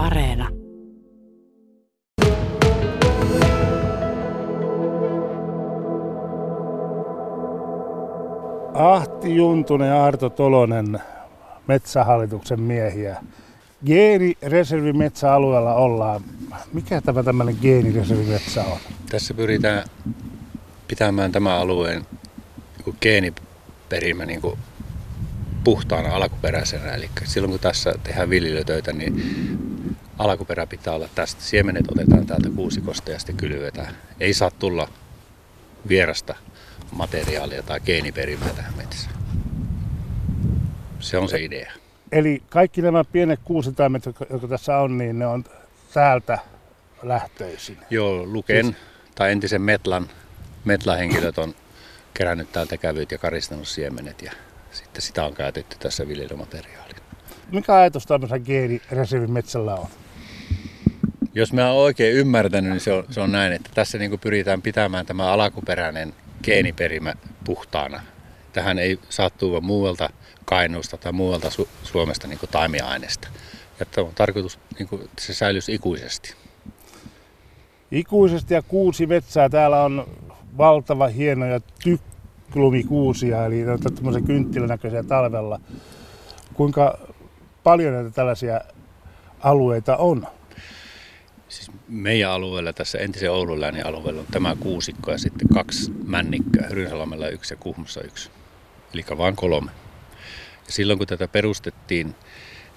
Areena. Ahti Juntunen ja Arto Tolonen, metsähallituksen miehiä. Geenireservimetsäalueella ollaan. Mikä tämä tämmöinen geenireservimetsä on? Tässä pyritään pitämään tämän alueen niin geeniperimä niin kuin puhtaana alkuperäisenä. Eli silloin kun tässä tehdään viljelytöitä, niin alkuperä pitää olla tästä. Siemenet otetaan täältä kuusikosta ja sitten kylvetään. Ei saa tulla vierasta materiaalia tai geeniperimää tähän metsään. Se on se idea. Eli kaikki nämä pienet kuusitaimet, jotka tässä on, niin ne on täältä lähtöisin. Joo, Luken siis... tai entisen Metlan, Metla-henkilöt on kerännyt täältä kävyt ja karistanut siemenet ja sitten sitä on käytetty tässä viljelymateriaalina. Mikä ajatus tämmöisellä geenireservimetsällä on? Jos mä oon oikein ymmärtänyt, niin se on, se on näin, että tässä niin pyritään pitämään tämä alkuperäinen geeniperimä puhtaana. Tähän ei saa tuoda muualta Kainuusta tai muualta Su- Suomesta niin taimiaineesta. Että on tarkoitus, niin kuin, että se säilyisi ikuisesti. Ikuisesti ja kuusi metsää. Täällä on valtava hienoja tykklumikuusia, eli tämmöisen kynttilänäköisiä talvella. Kuinka paljon näitä tällaisia alueita on? Siis meidän alueella, tässä entisen Oulun läänin alueella on tämä kuusikko ja sitten kaksi männikköä, Rynsalamella yksi ja Kuhmossa yksi. Eli vain kolme. Ja silloin kun tätä perustettiin,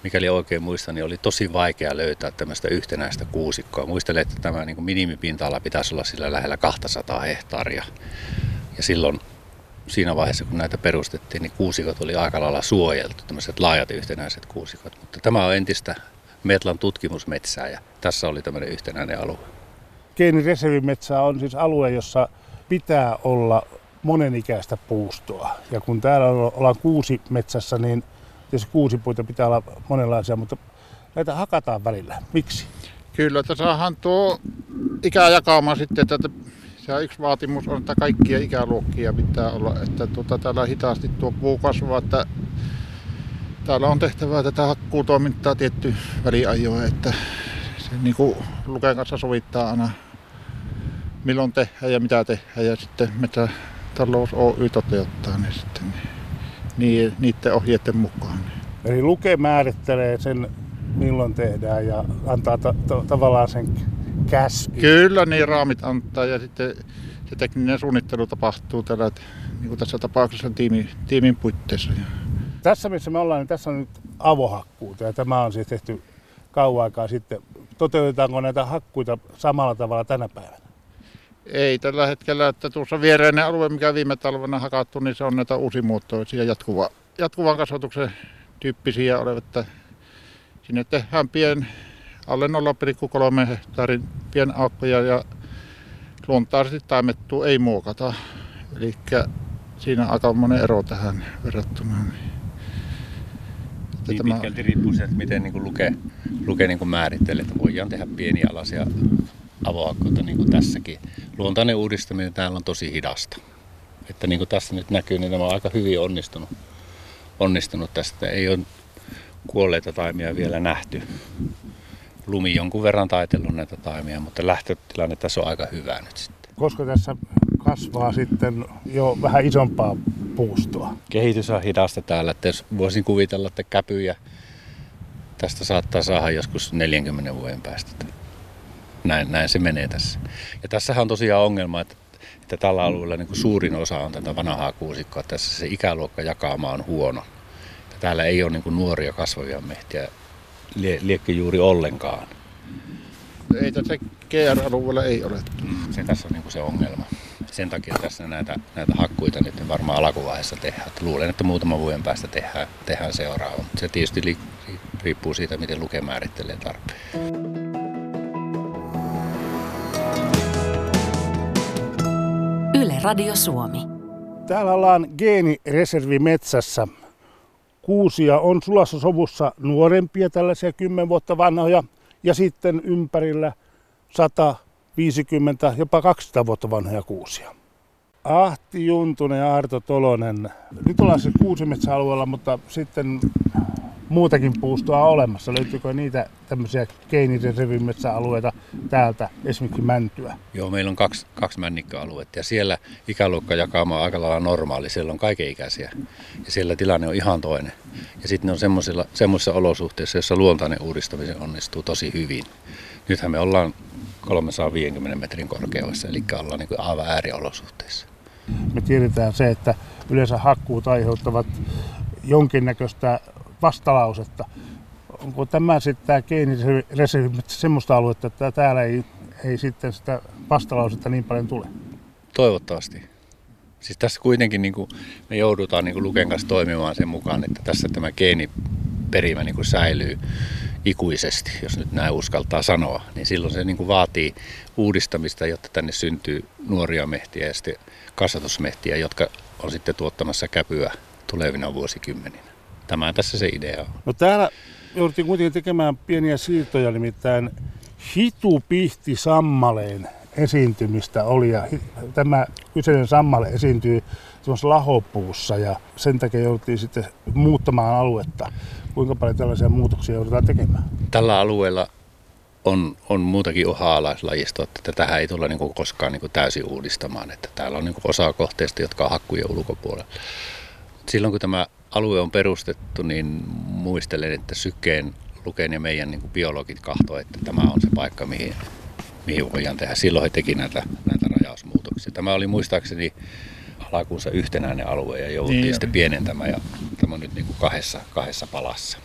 mikäli oikein muistan, niin oli tosi vaikea löytää tämmöistä yhtenäistä kuusikkoa. Muistelen, että tämä niin kuin minimipinta-ala pitäisi olla sillä lähellä 200 hehtaaria. Ja silloin siinä vaiheessa, kun näitä perustettiin, niin kuusikot oli aika lailla suojeltu, tämmöiset laajat yhtenäiset kuusikot. Mutta tämä on entistä Metlan tutkimusmetsää ja tässä oli tämmöinen yhtenäinen alue. Geenireservimetsä on siis alue, jossa pitää olla monenikäistä puustoa. Ja kun täällä ollaan kuusi metsässä, niin tietysti kuusipuita pitää olla monenlaisia, mutta näitä hakataan välillä. Miksi? Kyllä, että saadaan tuo ikäjakauma sitten, että se yksi vaatimus on, että kaikkia ikäluokkia pitää olla, että tuota, täällä hitaasti tuo puu kasvaa, että täällä on tehtävää tätä hakkuutoimintaa tietty väliajoa, että se niin kuin Luken kanssa sovittaa aina milloin tehdään ja mitä tehdään ja sitten mitä talous Oy toteuttaa ne sitten niin, niiden ohjeiden mukaan. Eli Luke määrittelee sen, milloin tehdään ja antaa ta- ta- tavallaan sen käsky. Kyllä, niin raamit antaa ja sitten se tekninen suunnittelu tapahtuu tällä, niin kuin tässä tapauksessa tiimi, tiimin puitteissa. Tässä missä me ollaan, niin tässä on nyt avohakkuuta ja tämä on siis tehty kauan aikaa sitten. Toteutetaanko näitä hakkuita samalla tavalla tänä päivänä? Ei tällä hetkellä, että tuossa viereinen alue, mikä viime talvena hakattu, niin se on näitä uusimuotoisia jatkuva, jatkuvan kasvatuksen tyyppisiä olevat. Sinne tehdään pien, alle 0,3 hehtaarin pienaukkoja ja luontaisesti taimettu ei muokata. Eli siinä on aika monen ero tähän verrattuna. Niin tämä... pitkälti riippuu siitä, että miten niin lukee, lukee niin määrittelee, että voidaan tehdä pienialaisia avohakkuita niin kuin tässäkin. Luontainen uudistaminen täällä on tosi hidasta. Että niin kuin tässä nyt näkyy, niin tämä on aika hyvin onnistunut, onnistunut tästä. Ei ole kuolleita taimia vielä nähty. Lumi jonkun verran taitellut näitä taimia, mutta lähtötilanne tässä on aika hyvä nyt sitten. Koska tässä kasvaa sitten jo vähän isompaa puustoa. Kehitys on hidasta täällä, että jos voisin kuvitella, että käpyjä tästä saattaa saada joskus 40 vuoden päästä näin, näin se menee tässä. Ja tässähän on tosiaan ongelma, että, että tällä alueella niin kuin suurin osa on tätä vanhaa kuusikkoa. Tässä se ikäluokka jakaama on huono. Ja täällä ei ole niin kuin nuoria kasvavia mehtiä lie, liekki juuri ollenkaan. Ei tässä GR-alueella ei ole. Se tässä on niin kuin se ongelma. Sen takia tässä näitä, näitä hakkuita nyt varmaan alkuvaiheessa tehdään. Että luulen, että muutaman vuoden päästä tehdään, tehdään seuraava. Se tietysti riippuu siitä, miten luke määrittelee tarpeen. Radio Suomi. Täällä ollaan geenireservimetsässä. Kuusia on sulassa sovussa nuorempia, tällaisia 10 vuotta vanhoja, ja sitten ympärillä 150, jopa 200 vuotta vanhoja kuusia. Ahti Juntunen ja Arto Tolonen. Nyt ollaan siis kuusimetsäalueella, mutta sitten muutakin puustoa olemassa? Löytyykö niitä tämmöisiä keinireservimetsäalueita täältä, esimerkiksi Mäntyä? Joo, meillä on kaksi, kaksi männikköaluetta ja siellä ikäluokka jakauma on aika lailla normaali. Siellä on kaikenikäisiä ja siellä tilanne on ihan toinen. Ja sitten ne on semmoisissa olosuhteissa, joissa luontainen uudistaminen onnistuu tosi hyvin. Nythän me ollaan 350 metrin korkeudessa, eli ollaan niin kuin aivan ääriolosuhteissa. Me tiedetään se, että yleensä hakkuut aiheuttavat jonkinnäköistä vastalausetta. Onko tämä sitten tämä geenireservi semmoista aluetta, että täällä ei, ei sitten sitä vastalausetta niin paljon tule? Toivottavasti. Siis tässä kuitenkin niin kuin me joudutaan niin kuin Luken kanssa toimimaan sen mukaan, että tässä tämä geeniperimä niin kuin säilyy ikuisesti, jos nyt näin uskaltaa sanoa, niin silloin se niin kuin vaatii uudistamista, jotta tänne syntyy nuoria mehtiä ja sitten kasvatusmehtiä, jotka on sitten tuottamassa käpyä tulevina vuosikymmeninä. Tämä tässä se idea on. No täällä jouduttiin kuitenkin tekemään pieniä siirtoja, nimittäin Hitupihti Sammaleen esiintymistä oli ja tämä kyseinen sammale esiintyy tuossa lahopuussa ja sen takia jouduttiin sitten muuttamaan aluetta. Kuinka paljon tällaisia muutoksia joudutaan tekemään? Tällä alueella on, on muutakin uha-alaislajistoa, että tätä ei tulla niin koskaan niin täysin uudistamaan. Että täällä on niin osa kohteista, jotka on hakkujen ulkopuolella. Silloin kun tämä alue on perustettu, niin muistelen, että Sykeen, Luken ja meidän niin biologit kahtoivat, että tämä on se paikka, mihin, mihin voidaan tehdä. Silloin he teki näitä, näitä rajausmuutoksia. Tämä oli muistaakseni alakuunsa yhtenäinen alue ja jouduttiin niin, sitten pienentämään ja tämä on nyt niin kuin kahdessa, kahdessa palassa.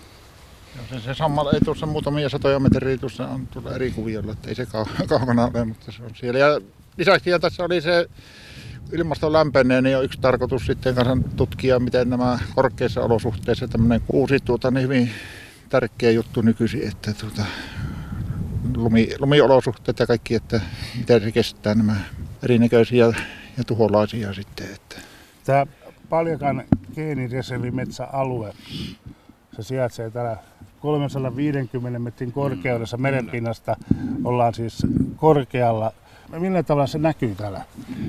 Se, se sammalla ei tuossa muutamia satoja metriä, tuossa on tuolla eri kuviolla, että ei se kau- kaukana ole, mutta se on siellä. Ja lisäksi ja tässä oli se ilmasto lämpenee, niin on yksi tarkoitus sitten kanssa tutkia, miten nämä korkeissa olosuhteissa tämmöinen uusi tuota, niin hyvin tärkeä juttu nykyisin, että tuota, lumi, lumiolosuhteet ja kaikki, että miten se kestää nämä erinäköisiä ja tuholaisia sitten. Että. Tämä Paljakan geenireservimetsäalue, se sijaitsee täällä 350 metrin korkeudessa merenpinnasta. Ollaan siis korkealla. Millä tavalla se näkyy täällä,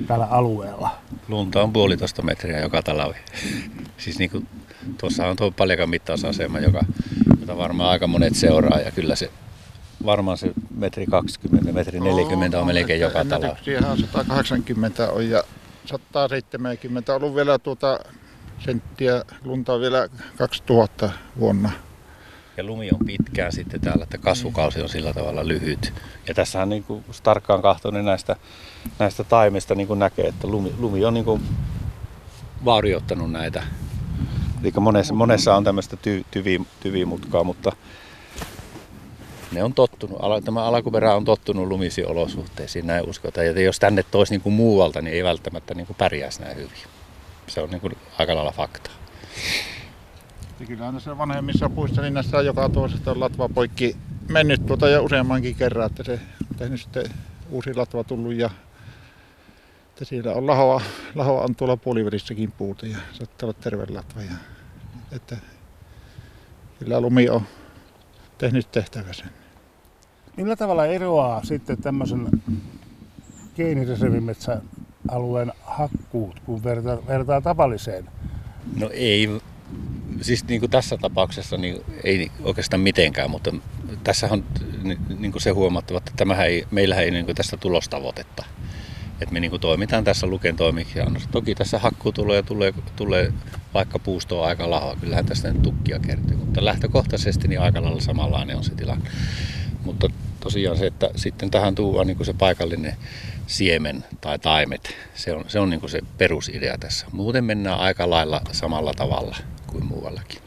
täällä alueella? Lunta on puolitoista metriä joka talvi. siis niin kuin, tuossa on tuo Paljakan mittausasema, joka, jota varmaan aika monet seuraa ja kyllä se varmaan se metri 20, metri 40 on melkein joka talvi. 180 on ja 170 ollut vielä tuota senttiä lunta vielä 2000 vuonna. Ja lumi on pitkään sitten täällä, että kasvukausi on sillä tavalla lyhyt. Ja tässähän niin kuin, tarkkaan kahtoinen niin näistä, näistä taimista niin kuin näkee, että lumi, lumi on niin kuin vaurioittanut näitä. Eli monessa, monessa on tämmöistä ty, tyvi, tyvimutkaa, mutta ne on tottunut, tämä alkuperä on tottunut lumisiin olosuhteisiin, näin uskotaan. Ja jos tänne toisi niin kuin muualta, niin ei välttämättä niin kuin pärjäisi näin hyvin. Se on niin kuin aika lailla fakta. Ja kyllähän tässä vanhemmissa puissa niin näissä joka toisesta on latva poikki mennyt tuota ja useammankin kerran, että se on tehnyt sitten uusi latva tullut ja että siellä on lahoa, lahoa on tuolla puolivälissäkin puuta ja saattaa olla terve latva. Ja, että kyllä lumi on tehnyt tehtävänsä. Millä tavalla eroaa sitten tämmöisen geenireservimetsäalueen hakkuut, kun vertaa, vertaa tavalliseen? No ei, siis niin kuin tässä tapauksessa niin ei oikeastaan mitenkään, mutta tässä on niin kuin se huomattava, että tämähän ei, meillähän ei niin kuin tästä tulostavoitetta. Et me niin kuin toimitaan tässä Luken toimiksiannossa. Toki tässä hakkuu tulee tulee, tulee vaikka puusto on aika lahoa, kyllähän tästä nyt tukkia kertyy, mutta lähtökohtaisesti niin aika lailla samanlainen on se tilanne. Mutta tosiaan se, että sitten tähän tuodaan niin se paikallinen siemen tai taimet, se on, se on niin se perusidea tässä. Muuten mennään aika lailla samalla tavalla kuin muuallakin.